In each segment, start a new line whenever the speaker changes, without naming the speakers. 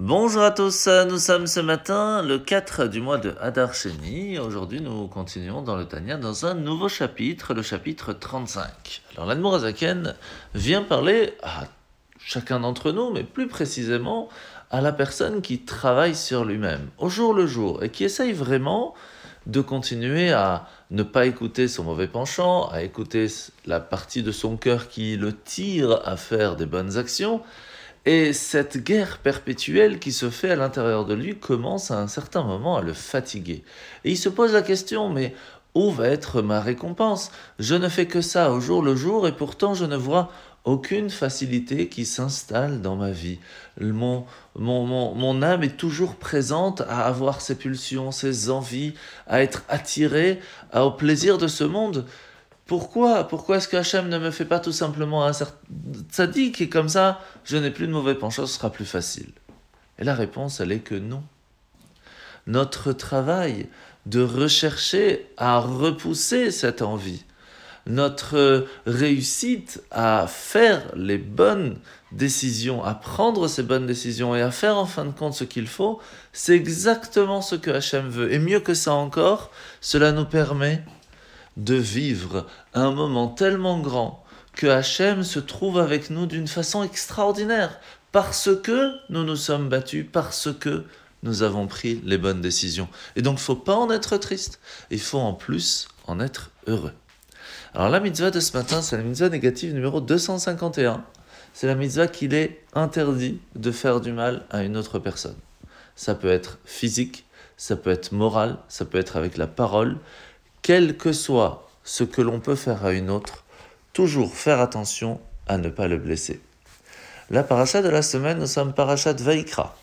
Bonjour à tous, nous sommes ce matin le 4 du mois de Hadar Sheni. Aujourd'hui, nous continuons dans le Tania dans un nouveau chapitre, le chapitre 35. Alors, l'Admour Azaken vient parler à chacun d'entre nous, mais plus précisément à la personne qui travaille sur lui-même, au jour le jour, et qui essaye vraiment de continuer à ne pas écouter son mauvais penchant, à écouter la partie de son cœur qui le tire à faire des bonnes actions, et cette guerre perpétuelle qui se fait à l'intérieur de lui commence à un certain moment à le fatiguer. Et il se pose la question, mais où va être ma récompense? Je ne fais que ça au jour le jour et pourtant je ne vois aucune facilité qui s'installe dans ma vie. Mon, mon, mon, mon, âme est toujours présente à avoir ses pulsions, ses envies, à être attirée au plaisir de ce monde. Pourquoi? Pourquoi est-ce que Hachem ne me fait pas tout simplement un sadique et comme ça, je n'ai plus de mauvais penchants, ce sera plus facile? Et la réponse, elle est que non. Notre travail de rechercher à repousser cette envie, notre réussite à faire les bonnes décisions, à prendre ces bonnes décisions et à faire en fin de compte ce qu'il faut, c'est exactement ce que Hachem veut. Et mieux que ça encore, cela nous permet de vivre un moment tellement grand que Hachem se trouve avec nous d'une façon extraordinaire, parce que nous nous sommes battus, parce que nous avons pris les bonnes décisions. Et donc, il ne faut pas en être triste, il faut en plus en être heureux. Alors, la mitzvah de ce matin, c'est la mitzvah négative numéro 251. C'est la mitzvah qu'il est interdit de faire du mal à une autre personne. Ça peut être physique, ça peut être moral, ça peut être avec la parole, quel que soit ce que l'on peut faire à une autre, toujours faire attention à ne pas le blesser. La paracha de la semaine, nous sommes parachat Vaikra.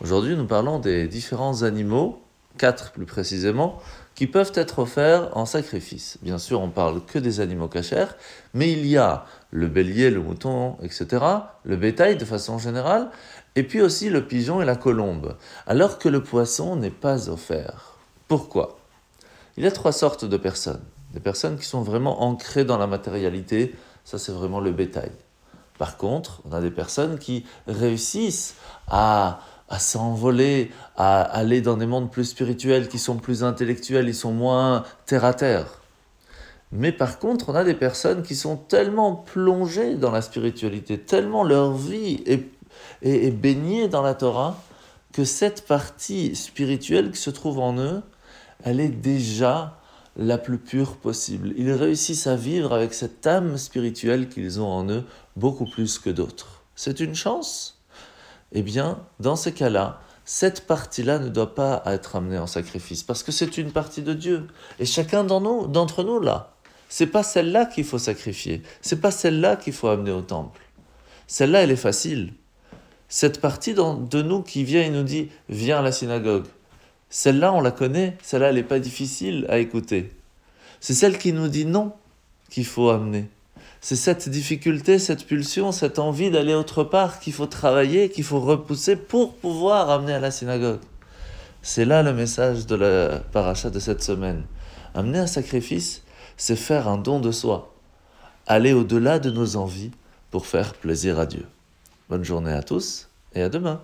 Aujourd'hui, nous parlons des différents animaux, quatre plus précisément, qui peuvent être offerts en sacrifice. Bien sûr, on parle que des animaux cachers, mais il y a le bélier, le mouton, etc., le bétail de façon générale, et puis aussi le pigeon et la colombe, alors que le poisson n'est pas offert. Pourquoi? Il y a trois sortes de personnes. Des personnes qui sont vraiment ancrées dans la matérialité, ça c'est vraiment le bétail. Par contre, on a des personnes qui réussissent à, s'envoler, à aller dans des mondes plus spirituels, qui sont plus intellectuels, ils sont moins terre à terre. Mais par contre, on a des personnes qui sont tellement plongées dans la spiritualité, tellement leur vie est baignée dans la Torah, que cette partie spirituelle qui se trouve en eux, elle est déjà la plus pure possible. Ils réussissent à vivre avec cette âme spirituelle qu'ils ont en eux beaucoup plus que d'autres. C'est une chance? Eh bien, dans ces cas-là, cette partie-là ne doit pas être amenée en sacrifice parce que c'est une partie de Dieu. Et chacun d'entre nous, là, c'est pas celle-là qu'il faut sacrifier. C'est pas celle-là qu'il faut amener au temple. Celle-là, elle est facile. Cette partie de nous qui vient et nous dit Viens à la synagogue. Celle-là, on la connaît, celle-là, elle n'est pas difficile à écouter. C'est celle qui nous dit non qu'il faut amener. C'est cette difficulté, cette pulsion, cette envie d'aller autre part qu'il faut travailler, qu'il faut repousser pour pouvoir amener à la synagogue. C'est là le message de la paracha de cette semaine. Amener un sacrifice, c'est faire un don de soi. Aller au-delà de nos envies pour faire plaisir à Dieu. Bonne journée à tous et à demain.